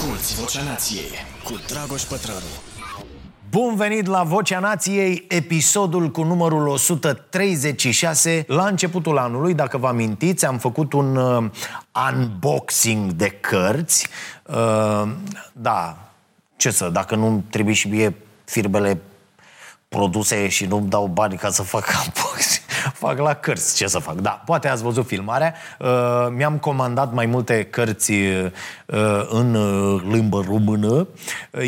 Asculți Vocea Nației cu Dragoș Pătrălu. Bun venit la Vocea Nației, episodul cu numărul 136. La începutul anului, dacă vă amintiți, am făcut un uh, unboxing de cărți. Uh, da, ce să, dacă nu trebuie și mie firbele produse și nu-mi dau bani ca să fac unboxing fac la cărți, ce să fac. Da, poate ați văzut filmarea. Uh, mi-am comandat mai multe cărți uh, în uh, limbă română,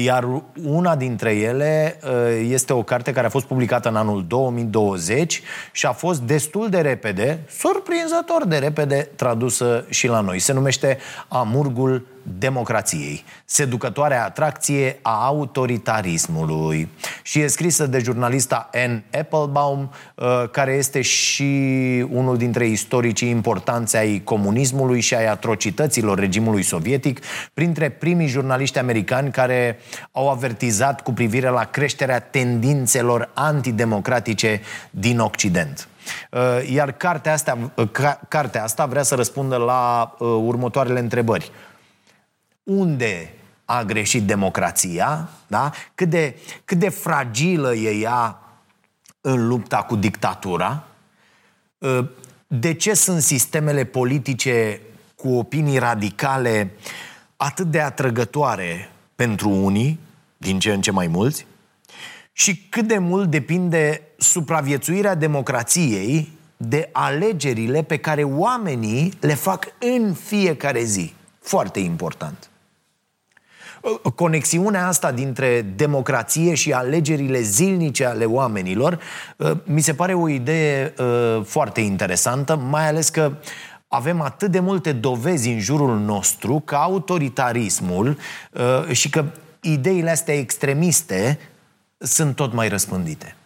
iar una dintre ele este o carte care a fost publicată în anul 2020 și a fost destul de repede, surprinzător de repede, tradusă și la noi. Se numește Amurgul democrației, seducătoarea atracție a autoritarismului. Și e scrisă de jurnalista Anne Applebaum, uh, care este și unul dintre istoricii importanți ai comunismului și ai atrocităților regimului sovietic, printre primii jurnaliști americani care au avertizat cu privire la creșterea tendințelor antidemocratice din Occident. Uh, iar cartea asta, uh, cartea asta vrea să răspundă la următoarele întrebări unde a greșit democrația, da? cât, de, cât de fragilă e ea în lupta cu dictatura, ă, de ce sunt sistemele politice cu opinii radicale atât de atrăgătoare pentru unii, din ce în ce mai mulți, și cât de mult depinde supraviețuirea democrației de alegerile pe care oamenii le fac în fiecare zi. Foarte important. Conexiunea asta dintre democrație și alegerile zilnice ale oamenilor uh, mi se pare o idee uh, foarte interesantă, mai ales că avem atât de multe dovezi în jurul nostru că autoritarismul uh, și că ideile astea extremiste sunt tot mai răspândite.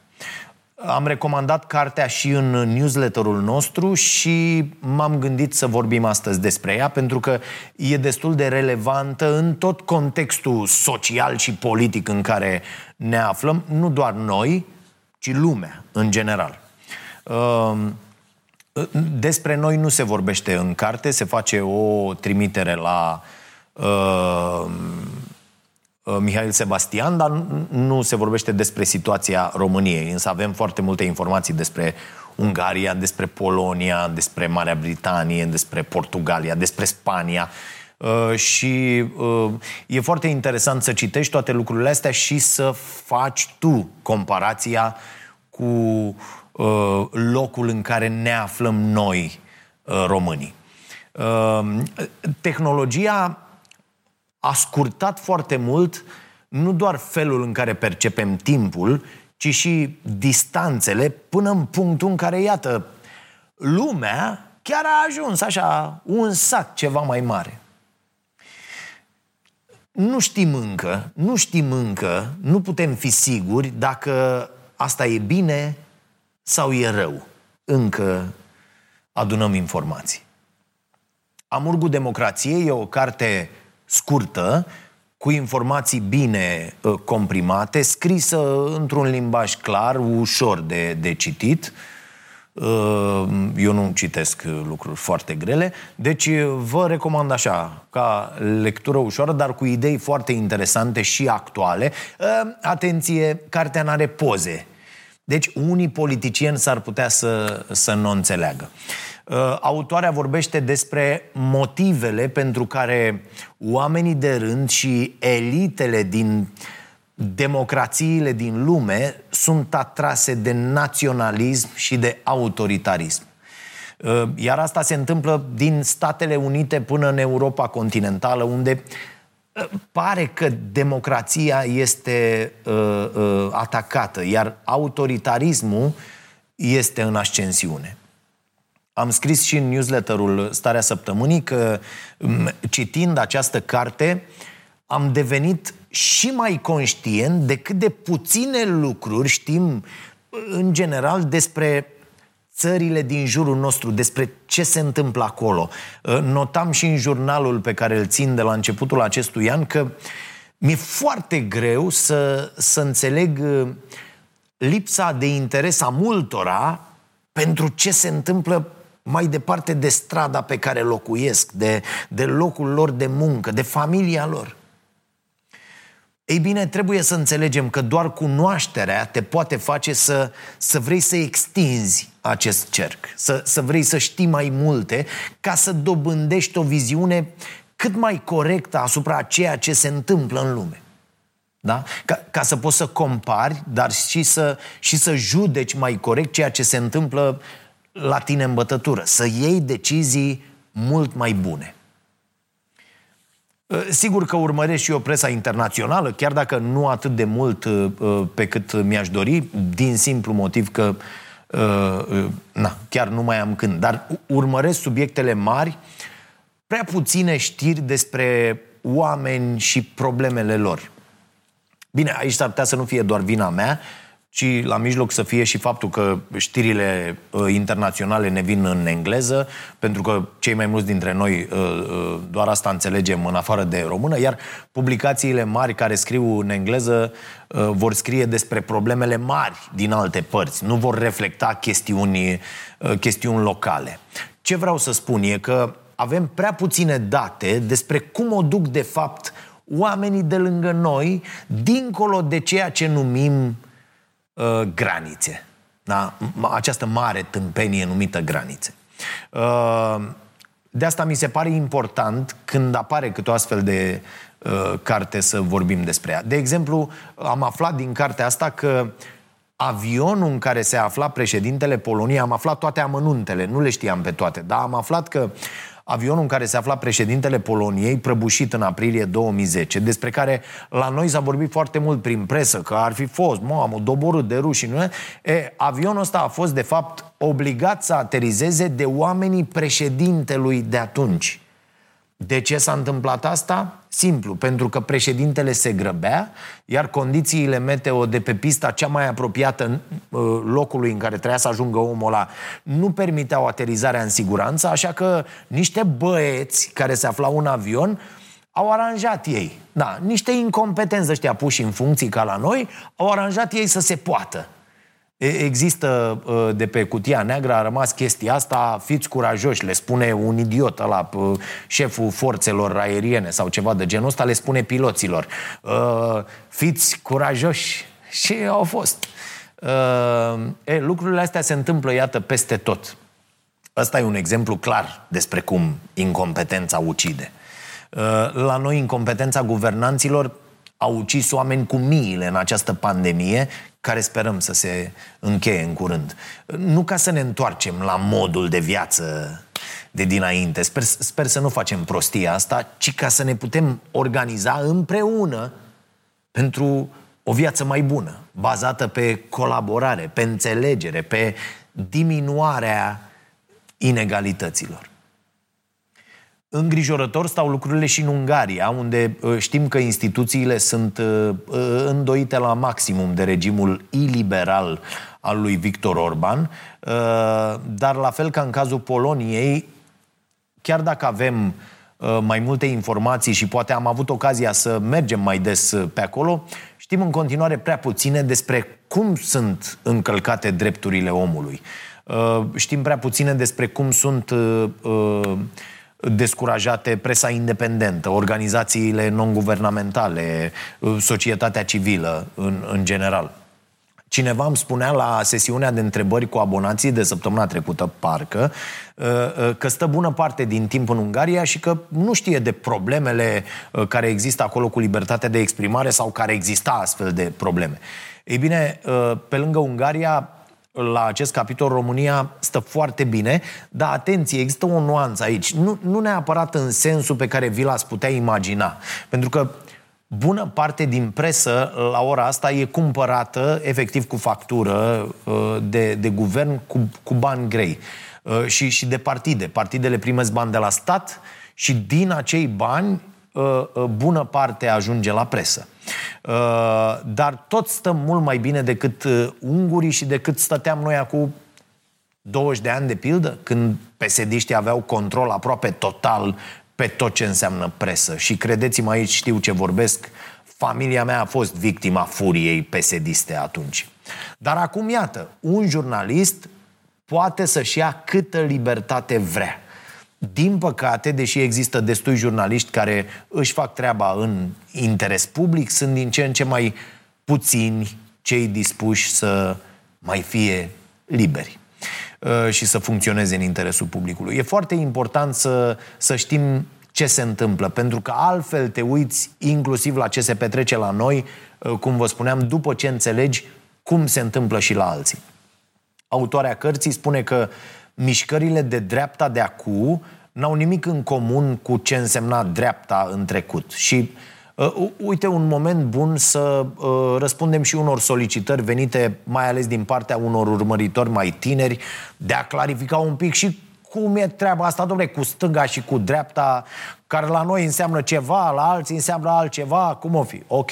Am recomandat cartea și în newsletterul nostru și m-am gândit să vorbim astăzi despre ea pentru că e destul de relevantă în tot contextul social și politic în care ne aflăm, nu doar noi, ci lumea în general. Ehm, despre noi nu se vorbește în carte, se face o trimitere la ehm, Uh, Mihail Sebastian, dar nu se vorbește despre situația României. Însă avem foarte multe informații despre Ungaria, despre Polonia, despre Marea Britanie, despre Portugalia, despre Spania. Uh, și uh, e foarte interesant să citești toate lucrurile astea și să faci tu comparația cu uh, locul în care ne aflăm noi, uh, românii. Uh, tehnologia a scurtat foarte mult nu doar felul în care percepem timpul, ci și distanțele până în punctul în care, iată, lumea chiar a ajuns așa, un sac ceva mai mare. Nu știm încă, nu știm încă, nu putem fi siguri dacă asta e bine sau e rău. Încă adunăm informații. Amurgul Democrației e o carte scurtă, cu informații bine uh, comprimate, scrisă într-un limbaj clar, ușor de, de citit. Uh, eu nu citesc lucruri foarte grele, deci uh, vă recomand așa, ca lectură ușoară, dar cu idei foarte interesante și actuale. Atenție, cartea nu are poze. Deci unii politicieni s-ar putea să, să nu înțeleagă. Uh, autoarea vorbește despre motivele pentru care oamenii de rând și elitele din democrațiile din lume sunt atrase de naționalism și de autoritarism. Uh, iar asta se întâmplă din Statele Unite până în Europa continentală, unde uh, pare că democrația este uh, uh, atacată, iar autoritarismul este în ascensiune. Am scris și în newsletterul Starea Săptămânii că citind această carte am devenit și mai conștient de cât de puține lucruri știm în general despre țările din jurul nostru, despre ce se întâmplă acolo. Notam și în jurnalul pe care îl țin de la începutul acestui an că mi-e foarte greu să, să înțeleg lipsa de interes a multora pentru ce se întâmplă mai departe de strada pe care locuiesc, de, de locul lor de muncă, de familia lor. Ei bine, trebuie să înțelegem că doar cunoașterea te poate face să, să vrei să extinzi acest cerc, să, să vrei să știi mai multe, ca să dobândești o viziune cât mai corectă asupra ceea ce se întâmplă în lume. Da? Ca, ca să poți să compari, dar și să, și să judeci mai corect ceea ce se întâmplă la tine în bătătură. Să iei decizii mult mai bune. Uh, sigur că urmăresc și eu presa internațională, chiar dacă nu atât de mult uh, uh, pe cât mi-aș dori, din simplu motiv că na, chiar nu mai am când. Dar urmăresc subiectele mari, prea puține știri despre oameni și problemele lor. Bine, aici s-ar putea să nu fie doar vina mea, ci la mijloc să fie și faptul că știrile uh, internaționale ne vin în engleză, pentru că cei mai mulți dintre noi uh, uh, doar asta înțelegem în afară de română, iar publicațiile mari care scriu în engleză uh, vor scrie despre problemele mari din alte părți, nu vor reflecta chestiuni, uh, chestiuni locale. Ce vreau să spun e că avem prea puține date despre cum o duc de fapt oamenii de lângă noi, dincolo de ceea ce numim uh, granițe. Da? Această mare tâmpenie numită granițe. Uh, de asta mi se pare important când apare câte o astfel de uh, carte să vorbim despre ea. De exemplu, am aflat din cartea asta că avionul în care se afla președintele Poloniei, am aflat toate amănuntele, nu le știam pe toate, dar am aflat că avionul în care se afla președintele Poloniei, prăbușit în aprilie 2010, despre care la noi s-a vorbit foarte mult prin presă, că ar fi fost, mamă, doborât de ruși, nu e? Avionul ăsta a fost, de fapt, obligat să aterizeze de oamenii președintelui de atunci. De ce s-a întâmplat asta? Simplu, pentru că președintele se grăbea, iar condițiile meteo de pe pista cea mai apropiată uh, locului în care trebuia să ajungă omul ăla nu permiteau aterizarea în siguranță, așa că niște băieți care se aflau în avion au aranjat ei, da, niște incompetenți ăștia puși în funcții ca la noi, au aranjat ei să se poată. Există uh, de pe cutia neagră, a rămas chestia asta, fiți curajoși, le spune un idiot la uh, șeful forțelor aeriene sau ceva de genul ăsta, le spune piloților. Uh, fiți curajoși și au fost. E, lucrurile astea se întâmplă, iată, peste tot. Ăsta e un exemplu clar despre cum incompetența ucide. La noi, incompetența guvernanților a ucis oameni cu miile în această pandemie, care sperăm să se încheie în curând. Nu ca să ne întoarcem la modul de viață de dinainte, sper, sper să nu facem prostia asta, ci ca să ne putem organiza împreună pentru o viață mai bună, bazată pe colaborare, pe înțelegere, pe diminuarea inegalităților. Îngrijorător stau lucrurile și în Ungaria, unde uh, știm că instituțiile sunt uh, uh, îndoite la maximum de regimul iliberal al lui Victor Orban, dar la fel ca în cazul Poloniei, chiar dacă avem mai multe informații și poate am avut ocazia să mergem mai des pe acolo, știm în continuare prea puține despre cum sunt încălcate drepturile omului. Știm prea puține despre cum sunt descurajate presa independentă, organizațiile non-guvernamentale, societatea civilă în, în general. Cineva îmi spunea la sesiunea de întrebări cu abonații de săptămâna trecută, parcă, uh, uh, că stă bună parte din timp în Ungaria și că nu știe de problemele uh, care există acolo cu libertatea de exprimare sau care exista astfel de probleme. Ei bine, pe lângă Ungaria, la acest capitol România stă foarte bine, dar atenție, există o nuanță aici. Nu, nu neapărat în sensul pe care vi l-ați putea imagina. Pentru că bună parte din presă la ora asta e cumpărată efectiv cu factură uh, de, de guvern cu, cu bani grei uh, și, și de partide. Partidele primesc bani de la stat și din acei bani uh, bună parte ajunge la presă. Uh, dar tot stăm mult mai bine decât uh, ungurii și decât stăteam noi acum 20 de ani de pildă, când psd aveau control aproape total pe tot ce înseamnă presă. Și credeți-mă aici, știu ce vorbesc, familia mea a fost victima furiei psd atunci. Dar acum, iată, un jurnalist poate să-și ia câtă libertate vrea. Din păcate, deși există destui jurnaliști care își fac treaba în interes public, sunt din ce în ce mai puțini cei dispuși să mai fie liberi uh, și să funcționeze în interesul publicului. E foarte important să, să știm ce se întâmplă, pentru că altfel te uiți inclusiv la ce se petrece la noi, uh, cum vă spuneam, după ce înțelegi cum se întâmplă și la alții. Autoarea cărții spune că mișcările de dreapta de acu n-au nimic în comun cu ce însemna dreapta în trecut. Și uh, uite un moment bun să uh, răspundem și unor solicitări venite mai ales din partea unor urmăritori mai tineri de a clarifica un pic și cum e treaba asta, domnule, cu stânga și cu dreapta, care la noi înseamnă ceva, la alții înseamnă altceva, cum o fi? Ok.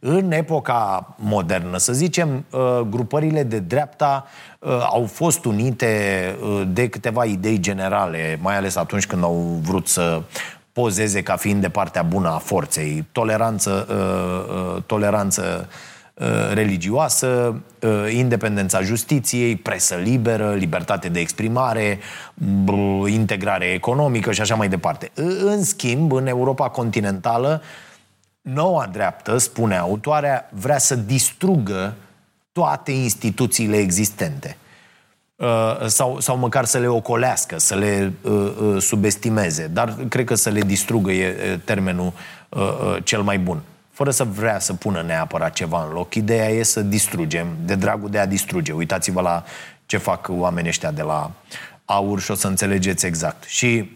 În epoca modernă, să zicem, uh, grupările de dreapta uh, au fost unite uh, de câteva idei generale, mai ales atunci când au vrut să pozeze ca fiind de partea bună a forței, toleranță, toleranță Uh, religioasă, uh, independența justiției, presă liberă, libertate de exprimare, integrare economică și așa mai departe. În schimb, în Europa continentală, noua dreaptă, spune autoarea, vrea să distrugă toate instituțiile existente. Uh, sau, sau măcar să le ocolească, să le subestimeze. Dar cred că să le distrugă e termenul cel mai bun fără să vrea să pună neapărat ceva în loc. Ideea e să distrugem, de dragul de a distruge. Uitați-vă la ce fac oamenii ăștia de la aur și o să înțelegeți exact. Și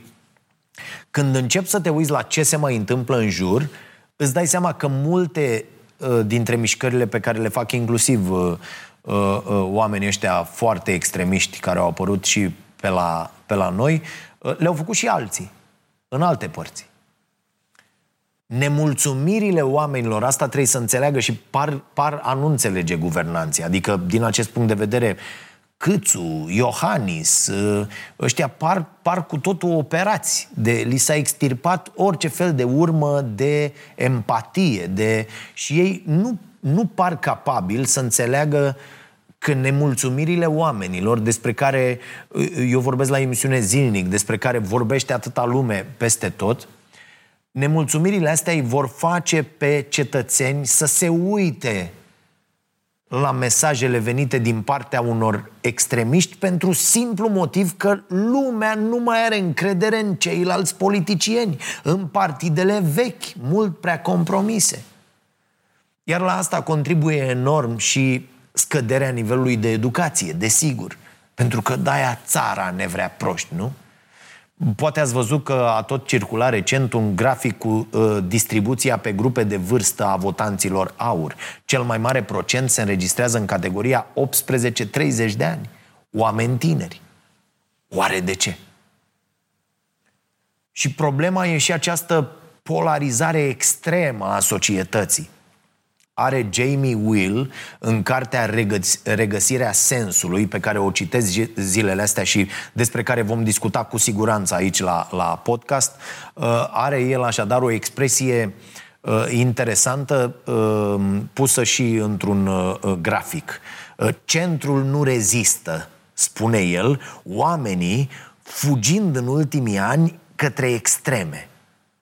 când încep să te uiți la ce se mai întâmplă în jur, îți dai seama că multe uh, dintre mișcările pe care le fac inclusiv uh, uh, uh, oamenii ăștia foarte extremiști care au apărut și pe la, pe la noi, uh, le-au făcut și alții, în alte părți nemulțumirile oamenilor, asta trebuie să înțeleagă și par, par a nu înțelege guvernanții. Adică, din acest punct de vedere, Câțu, Iohannis, ă, ăștia par, par cu totul operați. De, li s-a extirpat orice fel de urmă de empatie. De, și ei nu, nu par capabili să înțeleagă că nemulțumirile oamenilor despre care eu vorbesc la emisiune zilnic, despre care vorbește atâta lume peste tot, Nemulțumirile astea îi vor face pe cetățeni să se uite la mesajele venite din partea unor extremiști pentru simplu motiv că lumea nu mai are încredere în ceilalți politicieni, în partidele vechi, mult prea compromise. Iar la asta contribuie enorm și scăderea nivelului de educație, desigur. Pentru că de-aia țara ne vrea proști, nu? Poate ați văzut că a tot circulat recent un grafic cu uh, distribuția pe grupe de vârstă a votanților aur. Cel mai mare procent se înregistrează în categoria 18-30 de ani. Oameni tineri. Oare de ce? Și problema e și această polarizare extremă a societății are Jamie Will în cartea Regăs- Regăsirea sensului, pe care o citesc zilele astea și despre care vom discuta cu siguranță aici la, la podcast. Uh, are el așadar o expresie uh, interesantă uh, pusă și într-un grafic. Centrul nu rezistă, spune el, oamenii fugind în ultimii ani către extreme.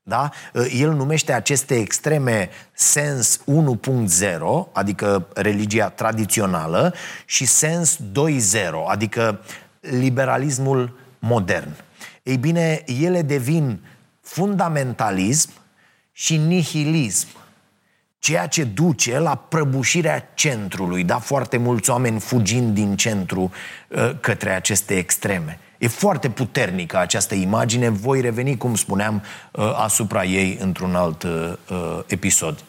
Da? El numește aceste extreme sens 1.0, adică religia tradițională, și sens 2.0, adică liberalismul modern. Ei bine, ele devin fundamentalism și nihilism, ceea ce duce la prăbușirea centrului, da? Foarte mulți oameni fugind din centru uh, către aceste extreme. E foarte puternică această imagine. Voi reveni, cum spuneam, uh, asupra ei într-un alt uh, uh, episod.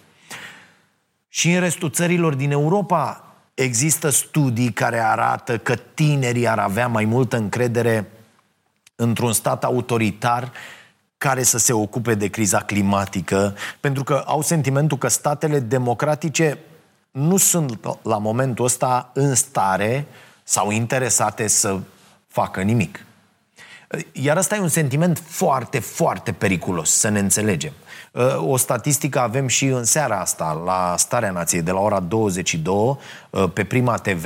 Și în restul țărilor din Europa există studii care arată că tinerii ar avea mai multă încredere într-un stat autoritar care să se ocupe de criza climatică, pentru că au sentimentul că statele democratice nu sunt la momentul ăsta în stare sau interesate să facă nimic. Iar ăsta e un sentiment foarte, foarte periculos, să ne înțelegem. O statistică avem și în seara asta, la Starea Nației, de la ora 22, pe Prima TV,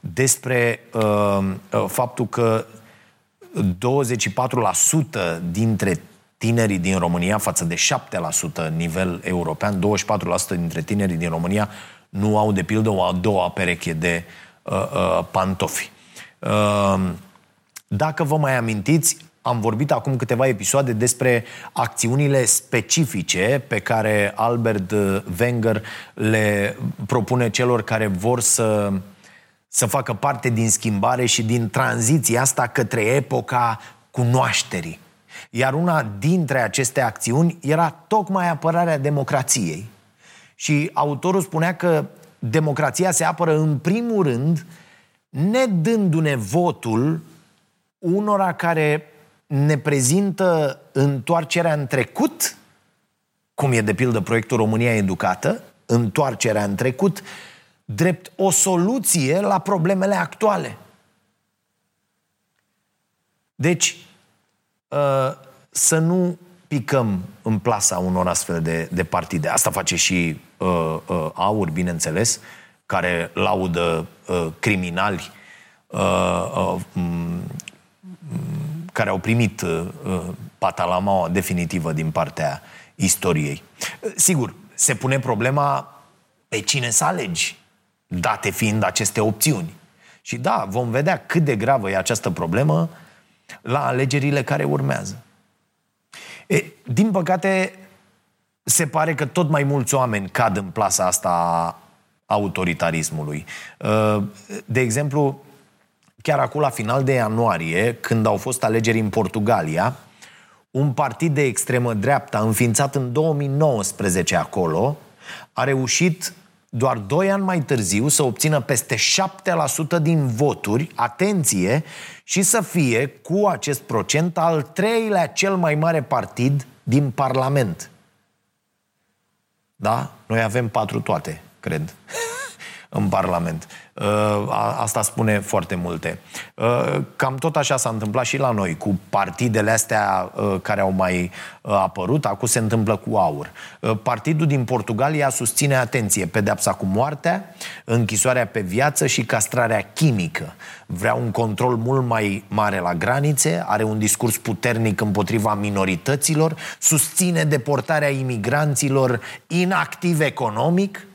despre uh, faptul că 24% dintre tinerii din România față de 7% nivel european, 24% dintre tinerii din România nu au, de pildă, o a doua pereche de uh, uh, pantofi. Uh, dacă vă mai amintiți, am vorbit acum câteva episoade despre acțiunile specifice pe care Albert Wenger le propune celor care vor să, să facă parte din schimbare și din tranziția asta către epoca cunoașterii. Iar una dintre aceste acțiuni era tocmai apărarea democrației. Și autorul spunea că democrația se apără în primul rând ne dându-ne votul unora care ne prezintă întoarcerea în trecut, cum e de pildă proiectul România Educată, întoarcerea în trecut, drept o soluție la problemele actuale. Deci, ă, să nu picăm în plasa unor astfel de, de partide. Asta face și uh, uh, AUR, bineînțeles, care laudă uh, criminali uh, uh, care au primit uh, uh, patalamaua definitivă din partea istoriei. Uh, sigur, se pune problema pe cine să alegi, date fiind aceste opțiuni. Și da, vom vedea cât de gravă e această problemă la alegerile care urmează. E, din păcate, se pare că tot mai mulți oameni cad în plasa asta a autoritarismului. De exemplu, chiar acum la final de ianuarie, când au fost alegeri în Portugalia, un partid de extremă dreapta, înființat în 2019 acolo, a reușit doar 2 ani mai târziu să obțină peste 7% din voturi, atenție, și să fie cu acest procent al treilea cel mai mare partid din Parlament. Da? Noi avem patru toate, cred, în Parlament. Uh, asta spune foarte multe. Uh, cam tot așa s-a întâmplat și la noi, cu partidele astea uh, care au mai apărut, acum se întâmplă cu aur. Partidul din Portugalia susține, atenție, pedepsa cu moartea, închisoarea pe viață și castrarea chimică. Vrea un control mult mai mare la granițe, are un discurs puternic împotriva minorităților, susține deportarea imigranților inactiv economic,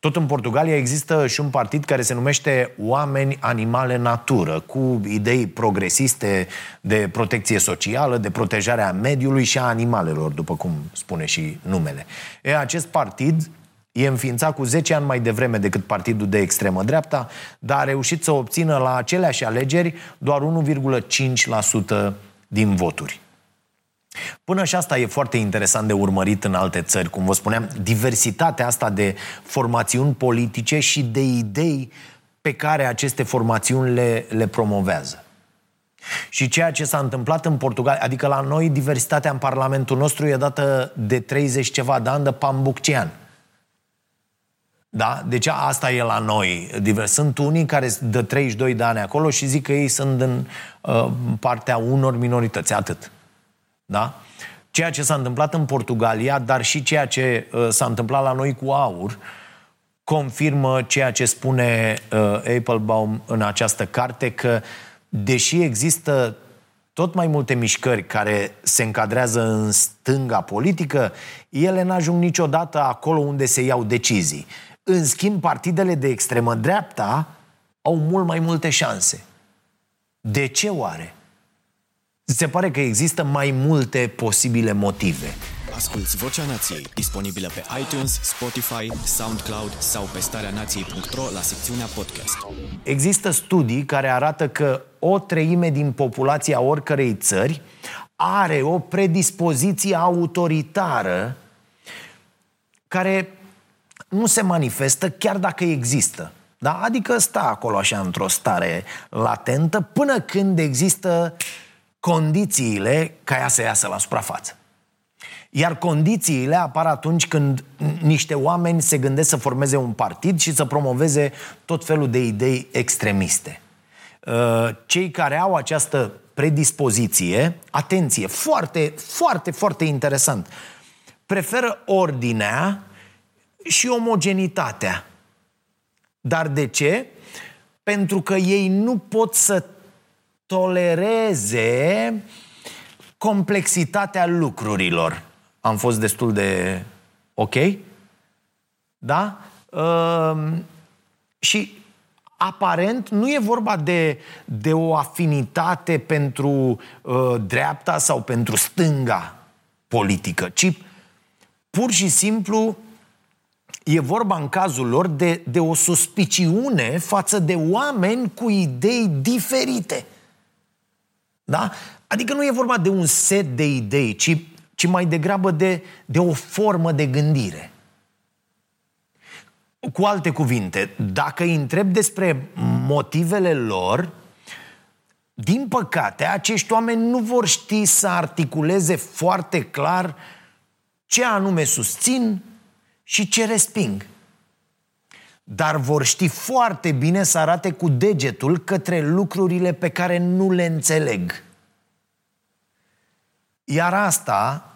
tot în Portugalia există și un partid care se numește Oameni, Animale, Natură, cu idei progresiste de protecție socială, de protejarea mediului și a animalelor, după cum spune și numele. E, acest partid e înființat cu 10 ani mai devreme decât partidul de extremă dreapta, dar a reușit să obțină la aceleași alegeri doar 1,5% din voturi. Până și asta e foarte interesant de urmărit în alte țări, cum vă spuneam, diversitatea asta de formațiuni politice și de idei pe care aceste formațiuni le, le promovează. Și ceea ce s-a întâmplat în Portugalia, adică la noi diversitatea în Parlamentul nostru e dată de 30 ceva de ani de Pambuccian. Da? Deci asta e la noi. Sunt unii care de 32 de ani acolo și zic că ei sunt în uh, partea unor minorități, atât. Da? Ceea ce s-a întâmplat în Portugalia, dar și ceea ce uh, s-a întâmplat la noi cu aur, confirmă ceea ce spune uh, Applebaum în această carte, că deși există tot mai multe mișcări care se încadrează în stânga politică, ele n-ajung niciodată acolo unde se iau decizii. În schimb, partidele de extremă dreapta au mult mai multe șanse. De ce oare? Se pare că există mai multe posibile motive. Asculți Vocea Nației, disponibilă pe iTunes, Spotify, SoundCloud sau pe starea nației.ro la secțiunea podcast. Există studii care arată că o treime din populația oricărei țări are o predispoziție autoritară care nu se manifestă chiar dacă există. Da? Adică stă acolo așa într-o stare latentă până când există condițiile ca ea să iasă la suprafață. Iar condițiile apar atunci când niște oameni se gândesc să formeze un partid și să promoveze tot felul de idei extremiste. Uh, cei care au această predispoziție, atenție, foarte, foarte, foarte interesant, preferă ordinea și omogenitatea. Dar de ce? Pentru că ei nu pot să tolereze complexitatea lucrurilor. Am fost destul de ok? Da? Uh, și aparent nu e vorba de, de o afinitate pentru uh, dreapta sau pentru stânga politică, ci pur și simplu e vorba în cazul lor de, de o suspiciune față de oameni cu idei diferite. Da? Adică nu e vorba de un set de idei, ci, ci mai degrabă de, de o formă de gândire. Cu alte cuvinte, dacă îi întreb despre motivele lor, din păcate, acești oameni nu vor ști să articuleze foarte clar ce anume susțin și ce resping. Dar vor ști foarte bine să arate cu degetul către lucrurile pe care nu le înțeleg. Iar asta,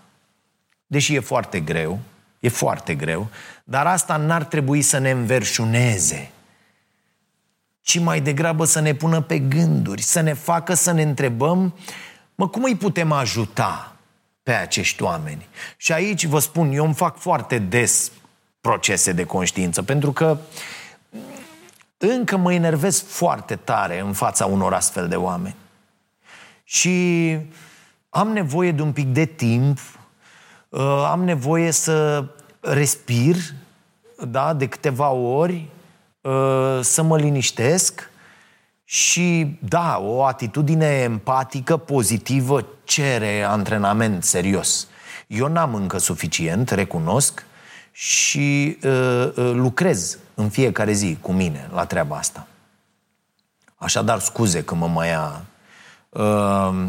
deși e foarte greu, e foarte greu, dar asta n-ar trebui să ne înverșuneze, ci mai degrabă să ne pună pe gânduri, să ne facă să ne întrebăm, mă, cum îi putem ajuta pe acești oameni? Și aici vă spun, eu îmi fac foarte des procese de conștiință, pentru că încă mă enervez foarte tare în fața unor astfel de oameni. Și am nevoie de un pic de timp, uh, am nevoie să respir, da, de câteva ori, uh, să mă liniștesc și, da, o atitudine empatică, pozitivă, cere antrenament serios. Eu n-am încă suficient, recunosc, și uh, uh, lucrez în fiecare zi cu mine la treaba asta. Așadar, scuze că mă mai ia. Uh,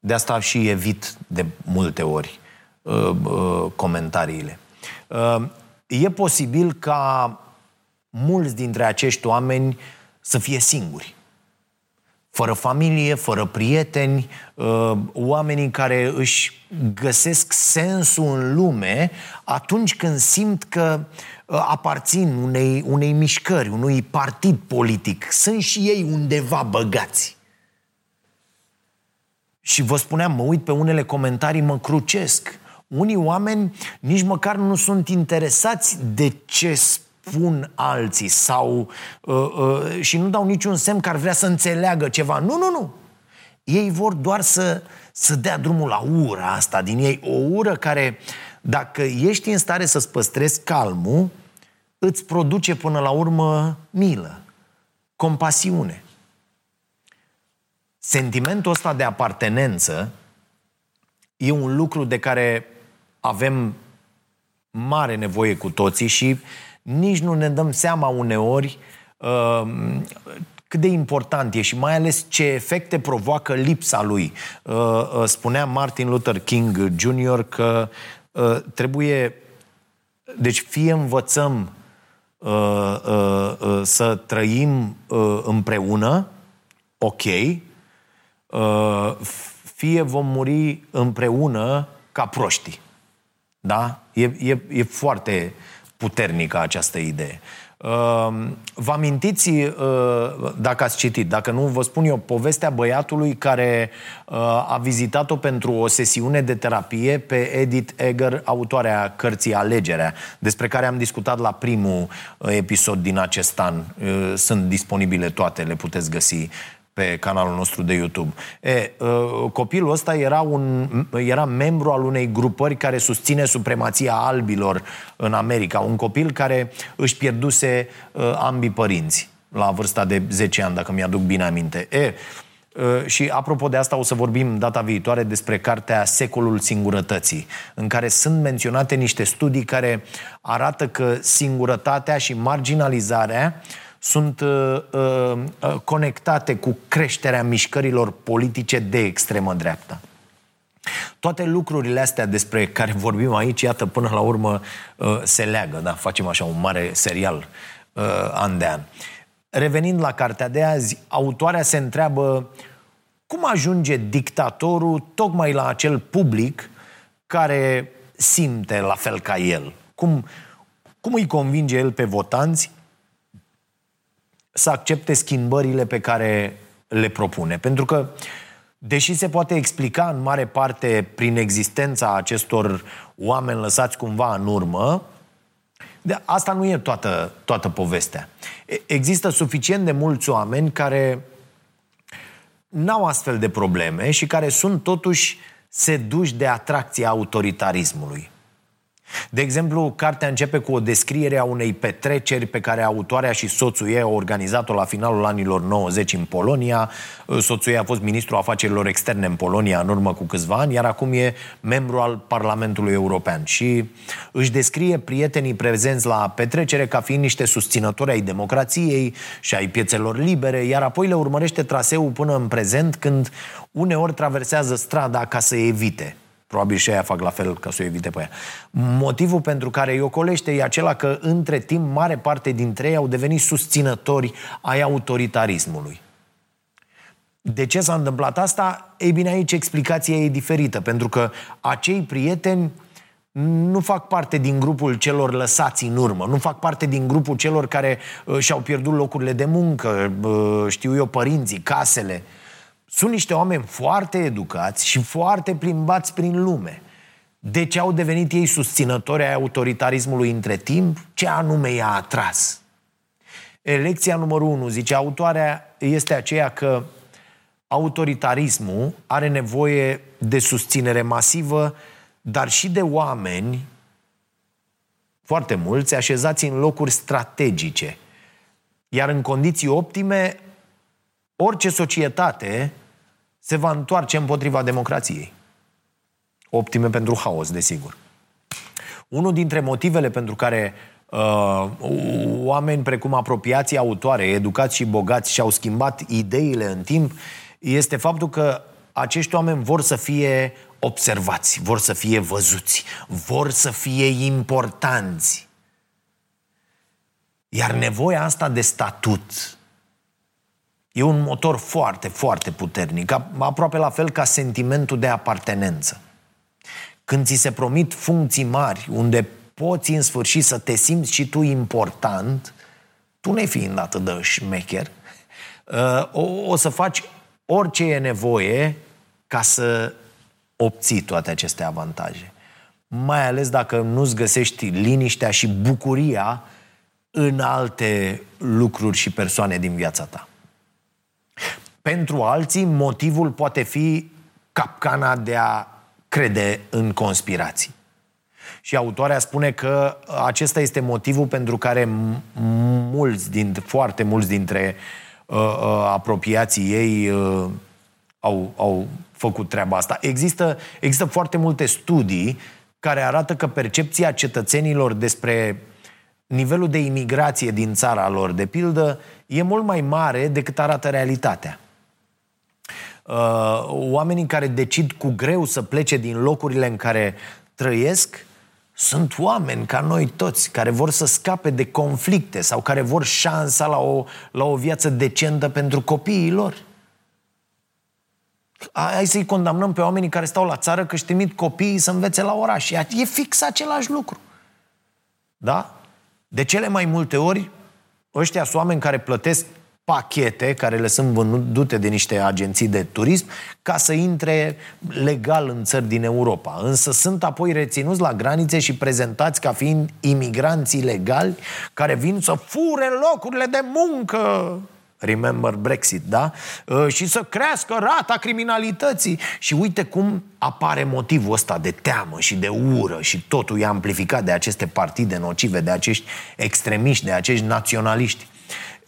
de asta și evit de multe ori uh, uh, comentariile. Uh, e posibil ca mulți dintre acești oameni să fie singuri. Fără familie, fără prieteni, uh, oamenii care își găsesc sensul în lume atunci când simt că uh, aparțin unei, unei mișcări, unui partid politic. Sunt și ei undeva băgați. Și vă spuneam, mă uit pe unele comentarii, mă crucesc. Unii oameni nici măcar nu sunt interesați de ce spun alții sau uh, uh, și nu dau niciun semn că ar vrea să înțeleagă ceva. Nu, nu, nu. Ei vor doar să, să dea drumul la ura asta din ei. O ură care, dacă ești în stare să-ți păstrezi calmul, îți produce până la urmă milă, compasiune. Sentimentul ăsta de apartenență e un lucru de care avem mare nevoie cu toții și nici nu ne dăm seama uneori uh, cât de important e și mai ales ce efecte provoacă lipsa lui. Uh, uh, spunea Martin Luther King Jr. că uh, trebuie, deci fie învățăm uh, uh, uh, să trăim uh, împreună, ok, uh, fie vom muri împreună ca proști. Da? E, e, e foarte puternică această idee. Ehm, vă amintiți, uh, dacă ați citit, dacă nu, vă spun eu, povestea băiatului care uh, a vizitat-o pentru o sesiune de terapie pe Edith Eger, autoarea cărții Alegerea, despre care am discutat la primul uh, episod din acest an. Sunt disponibile toate, le puteți găsi pe canalul nostru de YouTube. E, uh, copilul ăsta era, un, era membru al unei grupări care susține supremația albilor în America. Un copil care își pierduse uh, ambii părinți la vârsta de 10 ani, dacă mi-aduc bine aminte. E, uh, și apropo de asta o să vorbim data viitoare despre cartea Secolul Singurătății, în care sunt menționate niște studii care arată că singurătatea și marginalizarea sunt uh, uh, uh, conectate cu creșterea mișcărilor politice de extremă dreaptă. Toate lucrurile astea despre care vorbim aici, iată, până la urmă uh, se leagă, da? Facem așa un mare serial uh, an de an. Revenind la cartea de azi, autoarea se întreabă cum ajunge dictatorul tocmai la acel public care simte la fel ca el? Cum, cum îi convinge el pe votanți să accepte schimbările pe care le propune. Pentru că, deși se poate explica în mare parte prin existența acestor oameni lăsați cumva în urmă, de asta nu e toată, toată povestea. Există suficient de mulți oameni care n-au astfel de probleme și care sunt totuși seduși de atracția autoritarismului. De exemplu, cartea începe cu o descriere a unei petreceri pe care autoarea și soțul ei au organizat-o la finalul anilor 90 în Polonia. Soțul ei a fost ministru afacerilor externe în Polonia în urmă cu câțiva ani, iar acum e membru al Parlamentului European. Și își descrie prietenii prezenți la petrecere ca fiind niște susținători ai democrației și ai piețelor libere, iar apoi le urmărește traseul până în prezent când uneori traversează strada ca să evite Probabil și aia fac la fel ca să o evite pe ea. Motivul pentru care îi ocolește e acela că între timp mare parte dintre ei au devenit susținători ai autoritarismului. De ce s-a întâmplat asta? Ei bine, aici explicația e diferită, pentru că acei prieteni nu fac parte din grupul celor lăsați în urmă, nu fac parte din grupul celor care uh, și-au pierdut locurile de muncă, uh, știu eu, părinții, casele. Uh, sunt niște oameni foarte educați și foarte plimbați prin lume. De ce au devenit ei susținători ai autoritarismului între timp? Ce anume i-a atras? Lecția numărul 1, zice autoarea, este aceea că autoritarismul are nevoie de susținere masivă, dar și de oameni, foarte mulți, așezați în locuri strategice. Iar în condiții optime, orice societate se va întoarce împotriva democrației. Optime pentru haos, desigur. Unul dintre motivele pentru care uh, oameni precum apropiații autoare, educați și bogați și-au schimbat ideile în timp, este faptul că acești oameni vor să fie observați, vor să fie văzuți, vor să fie importanți. Iar nevoia asta de statut, E un motor foarte, foarte puternic, aproape la fel ca sentimentul de apartenență. Când ți se promit funcții mari, unde poți în sfârșit să te simți și tu important, tu nefiind atât de șmecher, uh, o, o să faci orice e nevoie ca să obții toate aceste avantaje. Mai ales dacă nu-ți găsești liniștea și bucuria în alte lucruri și persoane din viața ta. Pentru alții, motivul poate fi capcana de a crede în conspirații. Și autoarea spune că acesta este motivul pentru care mulți, din, foarte mulți dintre uh, uh, apropiații ei uh, au, au făcut treaba asta. Există, există foarte multe studii care arată că percepția cetățenilor despre nivelul de imigrație din țara lor, de pildă, e mult mai mare decât arată realitatea. Uh, oamenii care decid cu greu să plece din locurile în care trăiesc sunt oameni ca noi toți care vor să scape de conflicte sau care vor șansa la o, la o viață decentă pentru copiii lor. Hai să-i condamnăm pe oamenii care stau la țară că își trimit copiii să învețe la oraș. E fix același lucru. Da? De cele mai multe ori, ăștia sunt oameni care plătesc pachete care le sunt vândute de niște agenții de turism ca să intre legal în țări din Europa. Însă sunt apoi reținuți la granițe și prezentați ca fiind imigranți ilegali care vin să fure locurile de muncă remember Brexit, da? Uh, și să crească rata criminalității. Și uite cum apare motivul ăsta de teamă și de ură și totul e amplificat de aceste partide nocive, de acești extremiști, de acești naționaliști.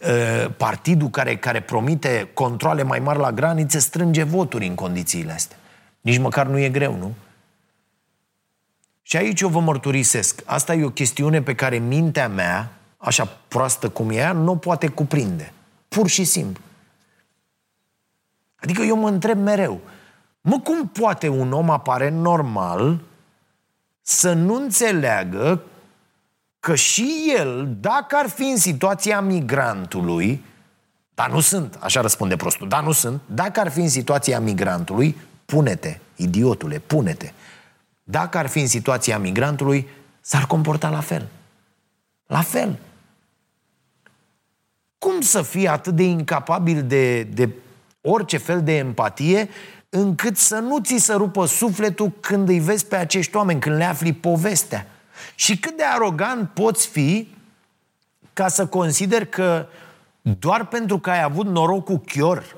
Uh, partidul care, care promite controle mai mari la granițe strânge voturi în condițiile astea. Nici măcar nu e greu, nu? Și aici eu vă mărturisesc. Asta e o chestiune pe care mintea mea, așa proastă cum e ea, nu poate cuprinde. Pur și simplu. Adică eu mă întreb mereu, mă, cum poate un om aparent normal să nu înțeleagă că și el, dacă ar fi în situația migrantului, dar nu sunt, așa răspunde prostul, dar nu sunt, dacă ar fi în situația migrantului, pune-te, idiotule, pune-te. Dacă ar fi în situația migrantului, s-ar comporta la fel. La fel. Cum să fii atât de incapabil de, de orice fel de empatie încât să nu ți se rupă sufletul când îi vezi pe acești oameni, când le afli povestea. Și cât de arogant poți fi ca să consider că doar pentru că ai avut noroc cu chior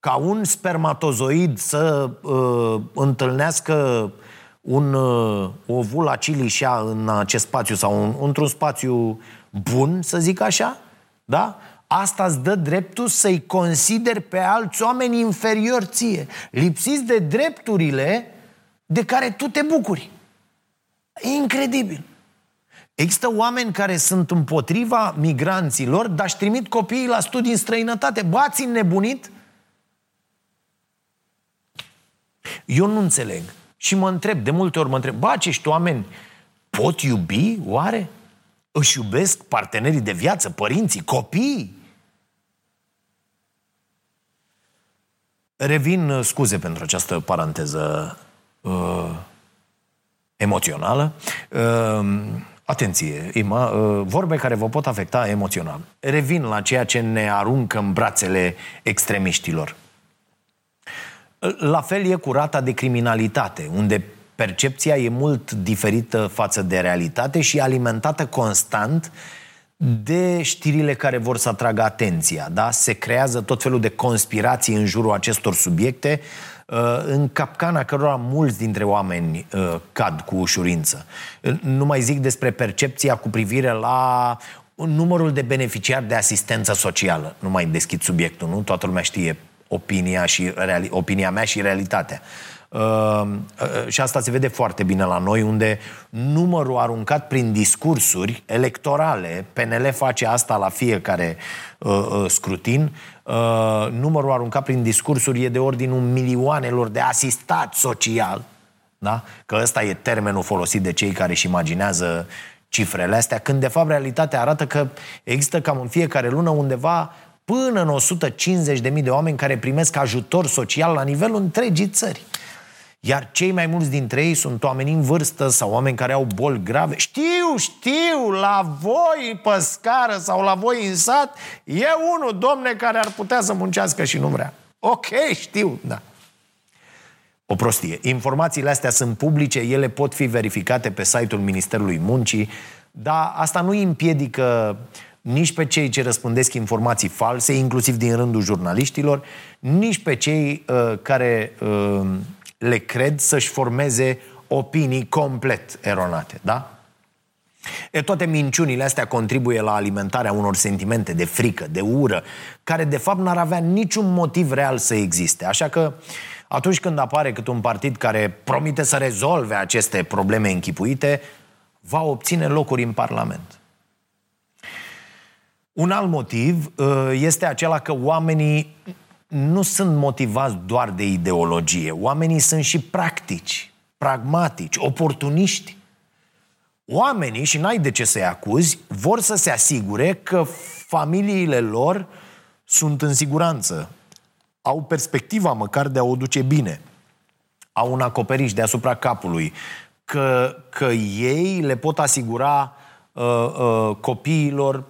ca un spermatozoid să uh, întâlnească un uh, ovul acilișa în acest spațiu sau un, într-un spațiu bun, să zic așa, da? Asta îți dă dreptul să-i consideri pe alți oameni inferiori ție, lipsiți de drepturile de care tu te bucuri. E incredibil. Există oameni care sunt împotriva migranților, dar își trimit copiii la studii în străinătate. Bă, ați nebunit? Eu nu înțeleg. Și mă întreb, de multe ori mă întreb, bă, acești oameni pot iubi, oare? Își iubesc partenerii de viață, părinții, copiii? Revin, uh, scuze pentru această paranteză uh, emoțională. Uh, atenție, Ima, uh, vorbe care vă pot afecta emoțional. Revin la ceea ce ne aruncă în brațele extremiștilor. La fel e cu rata de criminalitate, unde percepția e mult diferită față de realitate și alimentată constant de știrile care vor să atragă atenția. Da? Se creează tot felul de conspirații în jurul acestor subiecte, uh, în capcana cărora mulți dintre oameni uh, cad cu ușurință. Nu mai zic despre percepția cu privire la numărul de beneficiari de asistență socială. Nu mai deschid subiectul, nu? Toată lumea știe opinia, și reali- opinia mea și realitatea. Uh, uh, și asta se vede foarte bine la noi, unde numărul aruncat prin discursuri electorale, PNL face asta la fiecare uh, uh, scrutin, uh, numărul aruncat prin discursuri e de ordinul milioanelor de asistat social, da? că ăsta e termenul folosit de cei care își imaginează cifrele astea, când de fapt realitatea arată că există cam în fiecare lună undeva până în 150.000 de oameni care primesc ajutor social la nivelul întregii țări. Iar cei mai mulți dintre ei sunt oameni în vârstă sau oameni care au boli grave. Știu, știu, la voi pe scară sau la voi în sat e unul, domne, care ar putea să muncească și nu vrea. Ok, știu, da. O prostie. Informațiile astea sunt publice, ele pot fi verificate pe site-ul Ministerului Muncii, dar asta nu îi împiedică nici pe cei ce răspândesc informații false, inclusiv din rândul jurnaliștilor, nici pe cei uh, care uh, le cred să-și formeze opinii complet eronate, da? E, toate minciunile astea contribuie la alimentarea unor sentimente de frică, de ură, care de fapt n-ar avea niciun motiv real să existe. Așa că atunci când apare cât un partid care promite să rezolve aceste probleme închipuite, va obține locuri în Parlament. Un alt motiv uh, este acela că oamenii nu sunt motivați doar de ideologie. Oamenii sunt și practici, pragmatici, oportuniști. Oamenii, și n-ai de ce să-i acuzi, vor să se asigure că familiile lor sunt în siguranță. Au perspectiva măcar de a o duce bine. Au un acoperiș deasupra capului. Că, că ei le pot asigura uh, uh, copiilor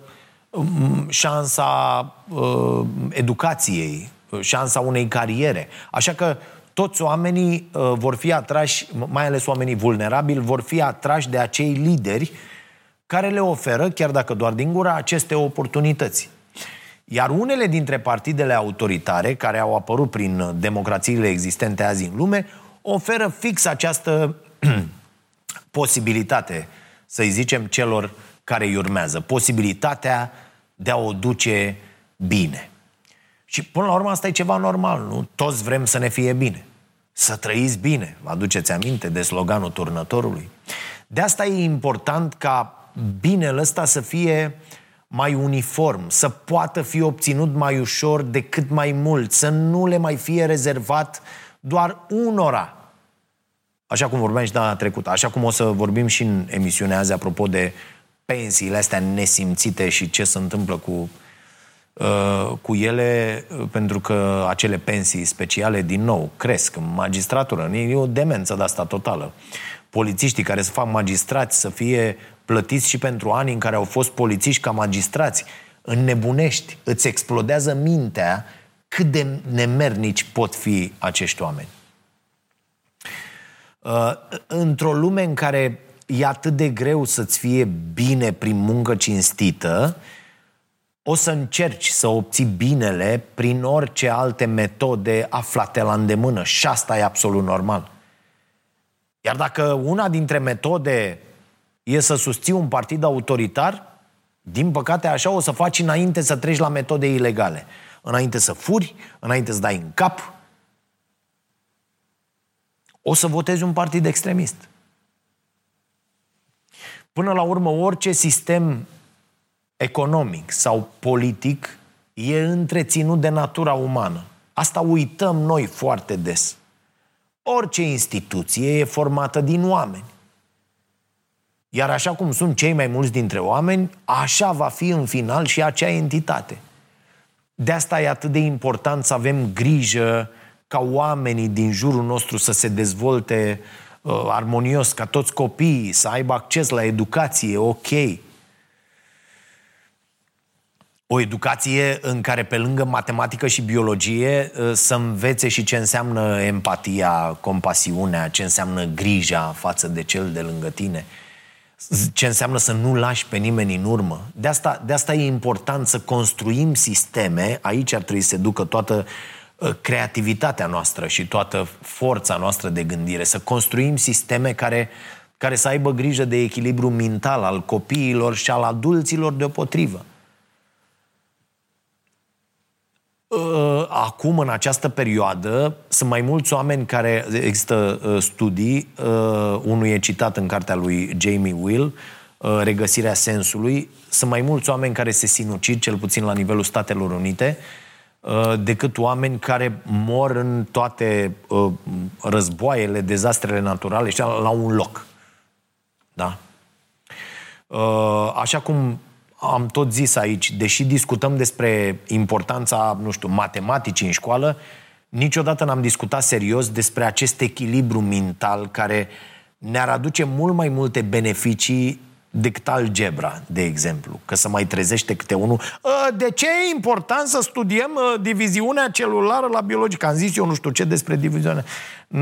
um, șansa uh, educației, șansa unei cariere. Așa că toți oamenii uh, vor fi atrași, mai ales oamenii vulnerabili, vor fi atrași de acei lideri care le oferă, chiar dacă doar din gura, aceste oportunități. Iar unele dintre partidele autoritare, care au apărut prin democrațiile existente azi în lume, oferă fix această posibilitate, să-i zicem, celor care îi urmează. Posibilitatea de a o duce bine. Și până la urmă asta e ceva normal, nu? Toți vrem să ne fie bine. Să trăiți bine. Vă aduceți aminte de sloganul turnătorului? De asta e important ca binele ăsta să fie mai uniform, să poată fi obținut mai ușor de cât mai mult, să nu le mai fie rezervat doar unora. Așa cum vorbeam și data trecută, așa cum o să vorbim și în emisiunea azi apropo de pensiile astea nesimțite și ce se întâmplă cu Uh, cu ele, uh, pentru că acele pensii speciale, din nou, cresc în magistratură. E o demență de asta totală. Polițiștii care se fac magistrați să fie plătiți și pentru ani în care au fost polițiști ca magistrați, înnebunești, îți explodează mintea cât de nemernici pot fi acești oameni. Uh, într-o lume în care e atât de greu să-ți fie bine prin muncă cinstită, o să încerci să obții binele prin orice alte metode aflate la îndemână. Și asta e absolut normal. Iar dacă una dintre metode e să susții un partid autoritar, din păcate așa o să faci înainte să treci la metode ilegale. Înainte să furi, înainte să dai în cap, o să votezi un partid extremist. Până la urmă, orice sistem economic sau politic e întreținut de natura umană. Asta uităm noi foarte des. Orice instituție e formată din oameni. Iar așa cum sunt cei mai mulți dintre oameni, așa va fi în final și acea entitate. De asta e atât de important să avem grijă ca oamenii din jurul nostru să se dezvolte uh, armonios, ca toți copiii să aibă acces la educație, ok. O educație în care pe lângă matematică și biologie uh, să învețe și ce înseamnă empatia, compasiunea, ce înseamnă grija față de cel de lângă tine ce înseamnă să nu lași pe nimeni în urmă. De asta, de asta e important să construim sisteme, aici ar trebui să se ducă toată uh, creativitatea noastră și toată forța noastră de gândire, să construim sisteme care, care să aibă grijă de echilibru mental al copiilor și al adulților deopotrivă. Uh, acum, în această perioadă, sunt mai mulți oameni care, există uh, studii, uh, unul e citat în cartea lui Jamie Will, Regăsirea sensului, sunt mai mulți oameni care se sinucid, cel puțin la nivelul Statelor Unite, decât oameni care mor în toate războaiele, dezastrele naturale și la un loc. Da? Așa cum am tot zis aici, deși discutăm despre importanța, nu știu, matematicii în școală, niciodată n-am discutat serios despre acest echilibru mental care ne-ar aduce mult mai multe beneficii decât algebra, de exemplu. Că să mai trezește câte unul. Ă, de ce e important să studiem ă, diviziunea celulară la biologică? Am zis eu nu știu ce despre diviziunea.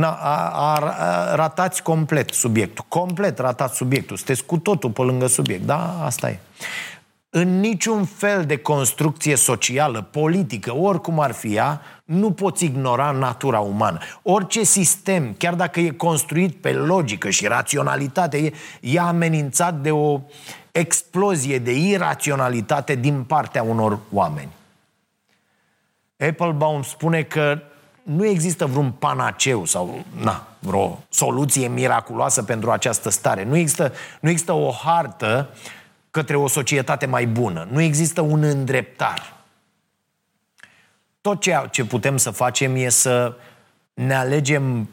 A, a, a, ratați complet subiectul. Complet ratați subiectul. Sunteți cu totul pe lângă subiect. Da, asta e în niciun fel de construcție socială, politică, oricum ar fi ea, nu poți ignora natura umană. Orice sistem, chiar dacă e construit pe logică și raționalitate, e, e amenințat de o explozie de iraționalitate din partea unor oameni. Applebaum spune că nu există vreun panaceu sau na, vreo soluție miraculoasă pentru această stare. Nu există, nu există o hartă către o societate mai bună. Nu există un îndreptar. Tot ceea ce putem să facem e să ne alegem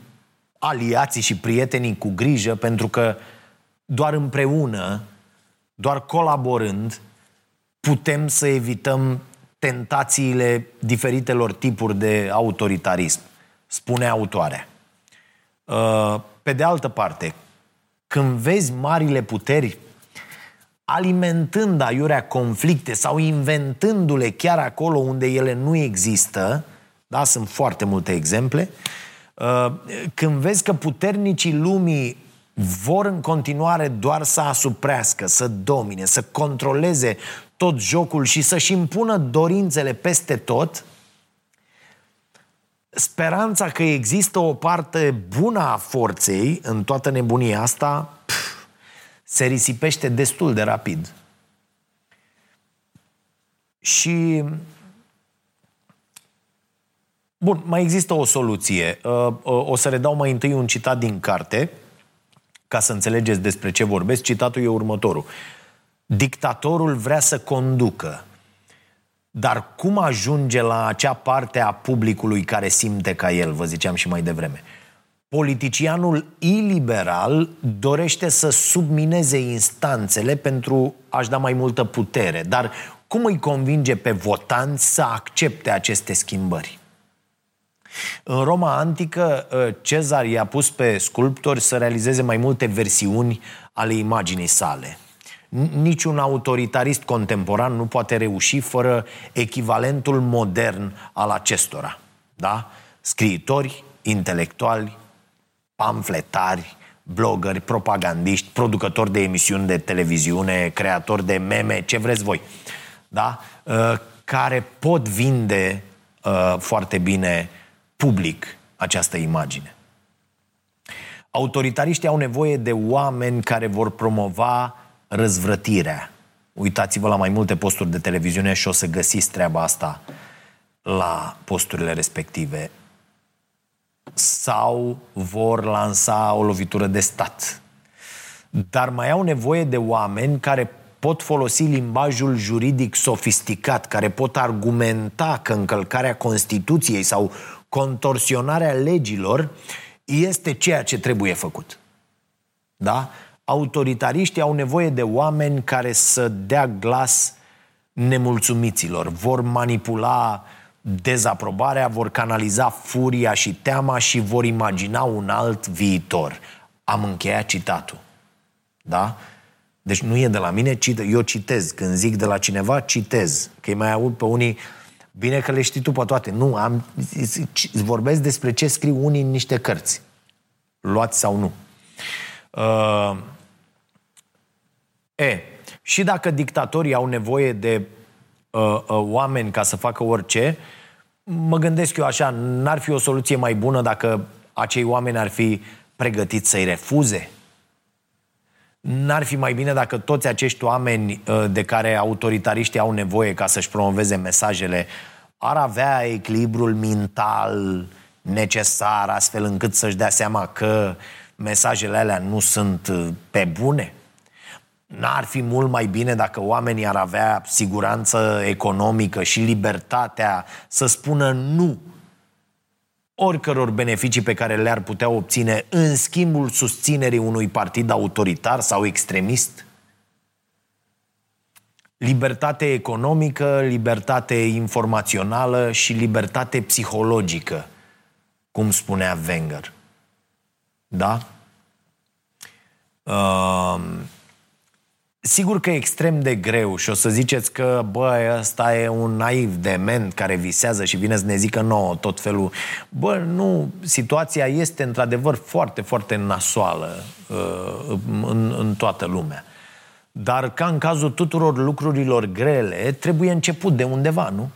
aliații și prietenii cu grijă, pentru că doar împreună, doar colaborând, putem să evităm tentațiile diferitelor tipuri de autoritarism, spune autoarea. Uh, pe de altă parte, când vezi marile puteri alimentând aiurea conflicte sau inventându-le chiar acolo unde ele nu există, da, sunt foarte multe exemple, uh, când vezi că puternicii lumii vor în continuare doar să asuprească, să domine, să controleze tot jocul și să-și impună dorințele peste tot, speranța că există o parte bună a forței în toată nebunia asta se risipește destul de rapid. Și Bun, mai există o soluție. Uh, uh, o să redau mai întâi un citat din carte, ca să înțelegeți despre ce vorbesc. Citatul e următorul. Dictatorul vrea să conducă, dar cum ajunge la acea parte a publicului care simte ca el, vă ziceam și mai devreme? Politicianul iliberal dorește să submineze instanțele pentru a-și da mai multă putere. Dar cum îi convinge pe votanți să accepte aceste schimbări? În Roma antică, ă, Cezar i-a pus pe sculptori să realizeze mai multe versiuni ale imaginii sale. niciun autoritarist contemporan nu poate reuși fără echivalentul modern al acestora. Da? Scriitori, intelectuali, pamfletari, blogări, propagandiști, producători de emisiuni de televiziune, creatori de meme, ce vreți voi. Da? Uh, care pot vinde uh, foarte bine public această imagine. Autoritariștii au nevoie de oameni care vor promova răzvrătirea. Uitați-vă la mai multe posturi de televiziune și o să găsiți treaba asta la posturile respective. Sau vor lansa o lovitură de stat. Dar mai au nevoie de oameni care pot folosi limbajul juridic sofisticat, care pot argumenta că încălcarea Constituției sau contorsionarea legilor este ceea ce trebuie făcut. Da? Autoritariștii au nevoie de oameni care să dea glas nemulțumiților, vor manipula dezaprobarea, vor canaliza furia și teama și vor imagina un alt viitor. Am încheiat citatul. Da? Deci nu e de la mine, eu citez. Când zic de la cineva, citez. Că îi mai aud pe unii, bine că le știi tu pe toate. Nu, am, vorbesc despre ce scriu unii în niște cărți. Luați sau nu. Uh, e, și dacă dictatorii au nevoie de uh, uh, oameni ca să facă orice, mă gândesc eu așa, n-ar fi o soluție mai bună dacă acei oameni ar fi pregătiți să-i refuze? N-ar fi mai bine dacă toți acești oameni uh, de care autoritariștii au nevoie ca să-și promoveze mesajele ar avea echilibrul mental necesar astfel încât să-și dea seama că mesajele alea nu sunt uh, pe bune? N-ar fi mult mai bine dacă oamenii ar avea siguranță economică și libertatea să spună nu oricăror beneficii pe care le-ar putea obține în schimbul susținerii unui partid autoritar sau extremist? Libertate economică, libertate informațională și libertate psihologică, cum spunea Wenger. Da? Uh, Sigur că e extrem de greu și o să ziceți că, bă, ăsta e un naiv dement care visează și vine să ne zică nouă tot felul. Bă, nu, situația este într-adevăr foarte, foarte nasoală uh, în, în toată lumea. Dar ca în cazul tuturor lucrurilor grele, trebuie început de undeva, nu?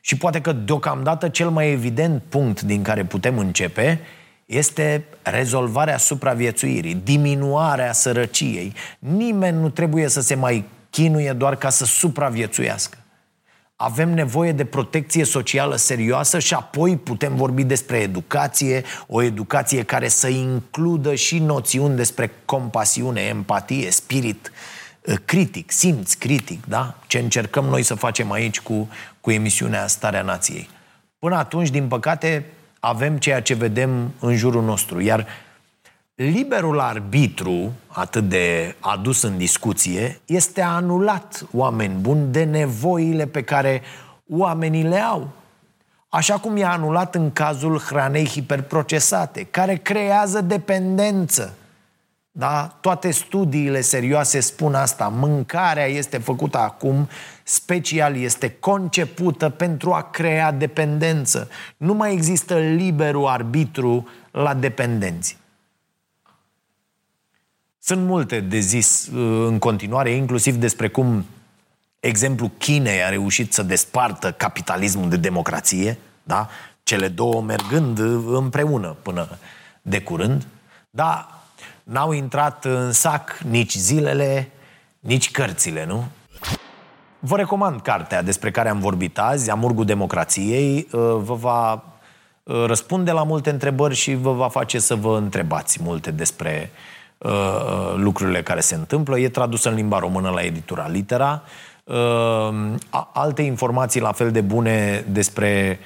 Și poate că deocamdată cel mai evident punct din care putem începe este rezolvarea supraviețuirii, diminuarea sărăciei. Nimeni nu trebuie să se mai chinuie doar ca să supraviețuiască. Avem nevoie de protecție socială serioasă și apoi putem vorbi despre educație, o educație care să includă și noțiuni despre compasiune, empatie, spirit uh, critic, simț critic, da? Ce încercăm noi să facem aici cu, cu emisiunea Starea Nației. Până atunci, din păcate, avem ceea ce vedem în jurul nostru. Iar liberul arbitru, atât de adus în discuție, este anulat, oameni buni, de nevoile pe care oamenii le au. Așa cum e anulat în cazul hranei hiperprocesate, care creează dependență. Da? Toate studiile serioase spun asta. Mâncarea este făcută acum special, este concepută pentru a crea dependență. Nu mai există liberul arbitru la dependenți. Sunt multe de zis uh, în continuare, inclusiv despre cum exemplu Chinei a reușit să despartă capitalismul de democrație, da? cele două mergând împreună până de curând, dar n-au intrat în sac nici zilele, nici cărțile, nu? Vă recomand cartea despre care am vorbit azi, Amurgul Democrației. Uh, vă va uh, răspunde la multe întrebări și vă va face să vă întrebați multe despre uh, lucrurile care se întâmplă. E tradusă în limba română la editura Litera. Alte informații la fel de bune despre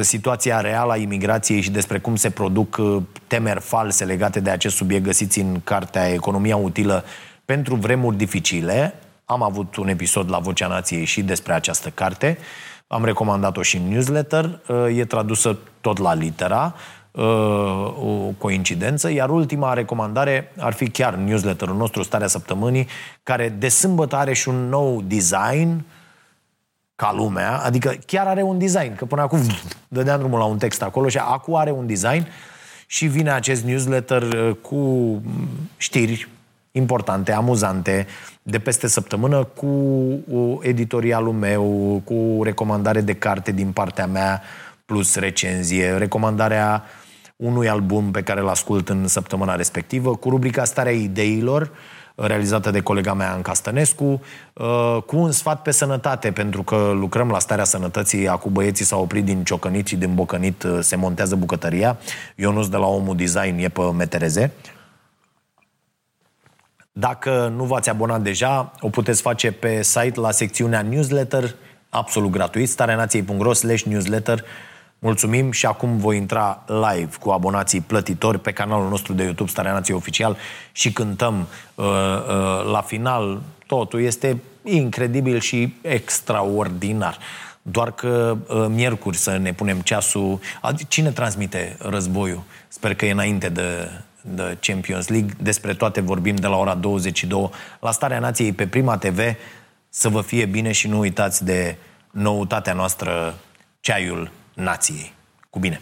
situația reală a imigrației și despre cum se produc temeri false legate de acest subiect găsiți în cartea Economia utilă pentru vremuri dificile. Am avut un episod la Vocea Nației și despre această carte. Am recomandat-o și în newsletter. E tradusă tot la litera. o coincidență, iar ultima recomandare ar fi chiar newsletterul nostru, Starea Săptămânii, care de sâmbătă are și un nou design ca lumea, adică chiar are un design, că până acum dădeam drumul la un text acolo și acum are un design și vine acest newsletter uh, cu știri importante, amuzante, de peste săptămână, cu editorialul meu, cu recomandare de carte din partea mea, plus recenzie, recomandarea unui album pe care îl ascult în săptămâna respectivă, cu rubrica Starea Ideilor, realizată de colega mea Anca Stănescu, uh, cu un sfat pe sănătate, pentru că lucrăm la starea sănătății, acum băieții s-au oprit din ciocănit și din bocănit, uh, se montează bucătăria. Ionuț de la Omul Design e pe metereze. Dacă nu v-ați abonat deja, o puteți face pe site la secțiunea newsletter, absolut gratuit, stareanației.ro slash newsletter. Mulțumim și acum voi intra live cu abonații plătitori pe canalul nostru de YouTube Starea Nației Oficial și cântăm uh, uh, la final. Totul este incredibil și extraordinar. Doar că uh, miercuri să ne punem ceasul. Cine transmite războiul? Sper că e înainte de, de Champions League. Despre toate vorbim de la ora 22 la Starea Nației pe Prima TV. Să vă fie bine și nu uitați de noutatea noastră, ceaiul nației. Cu bine!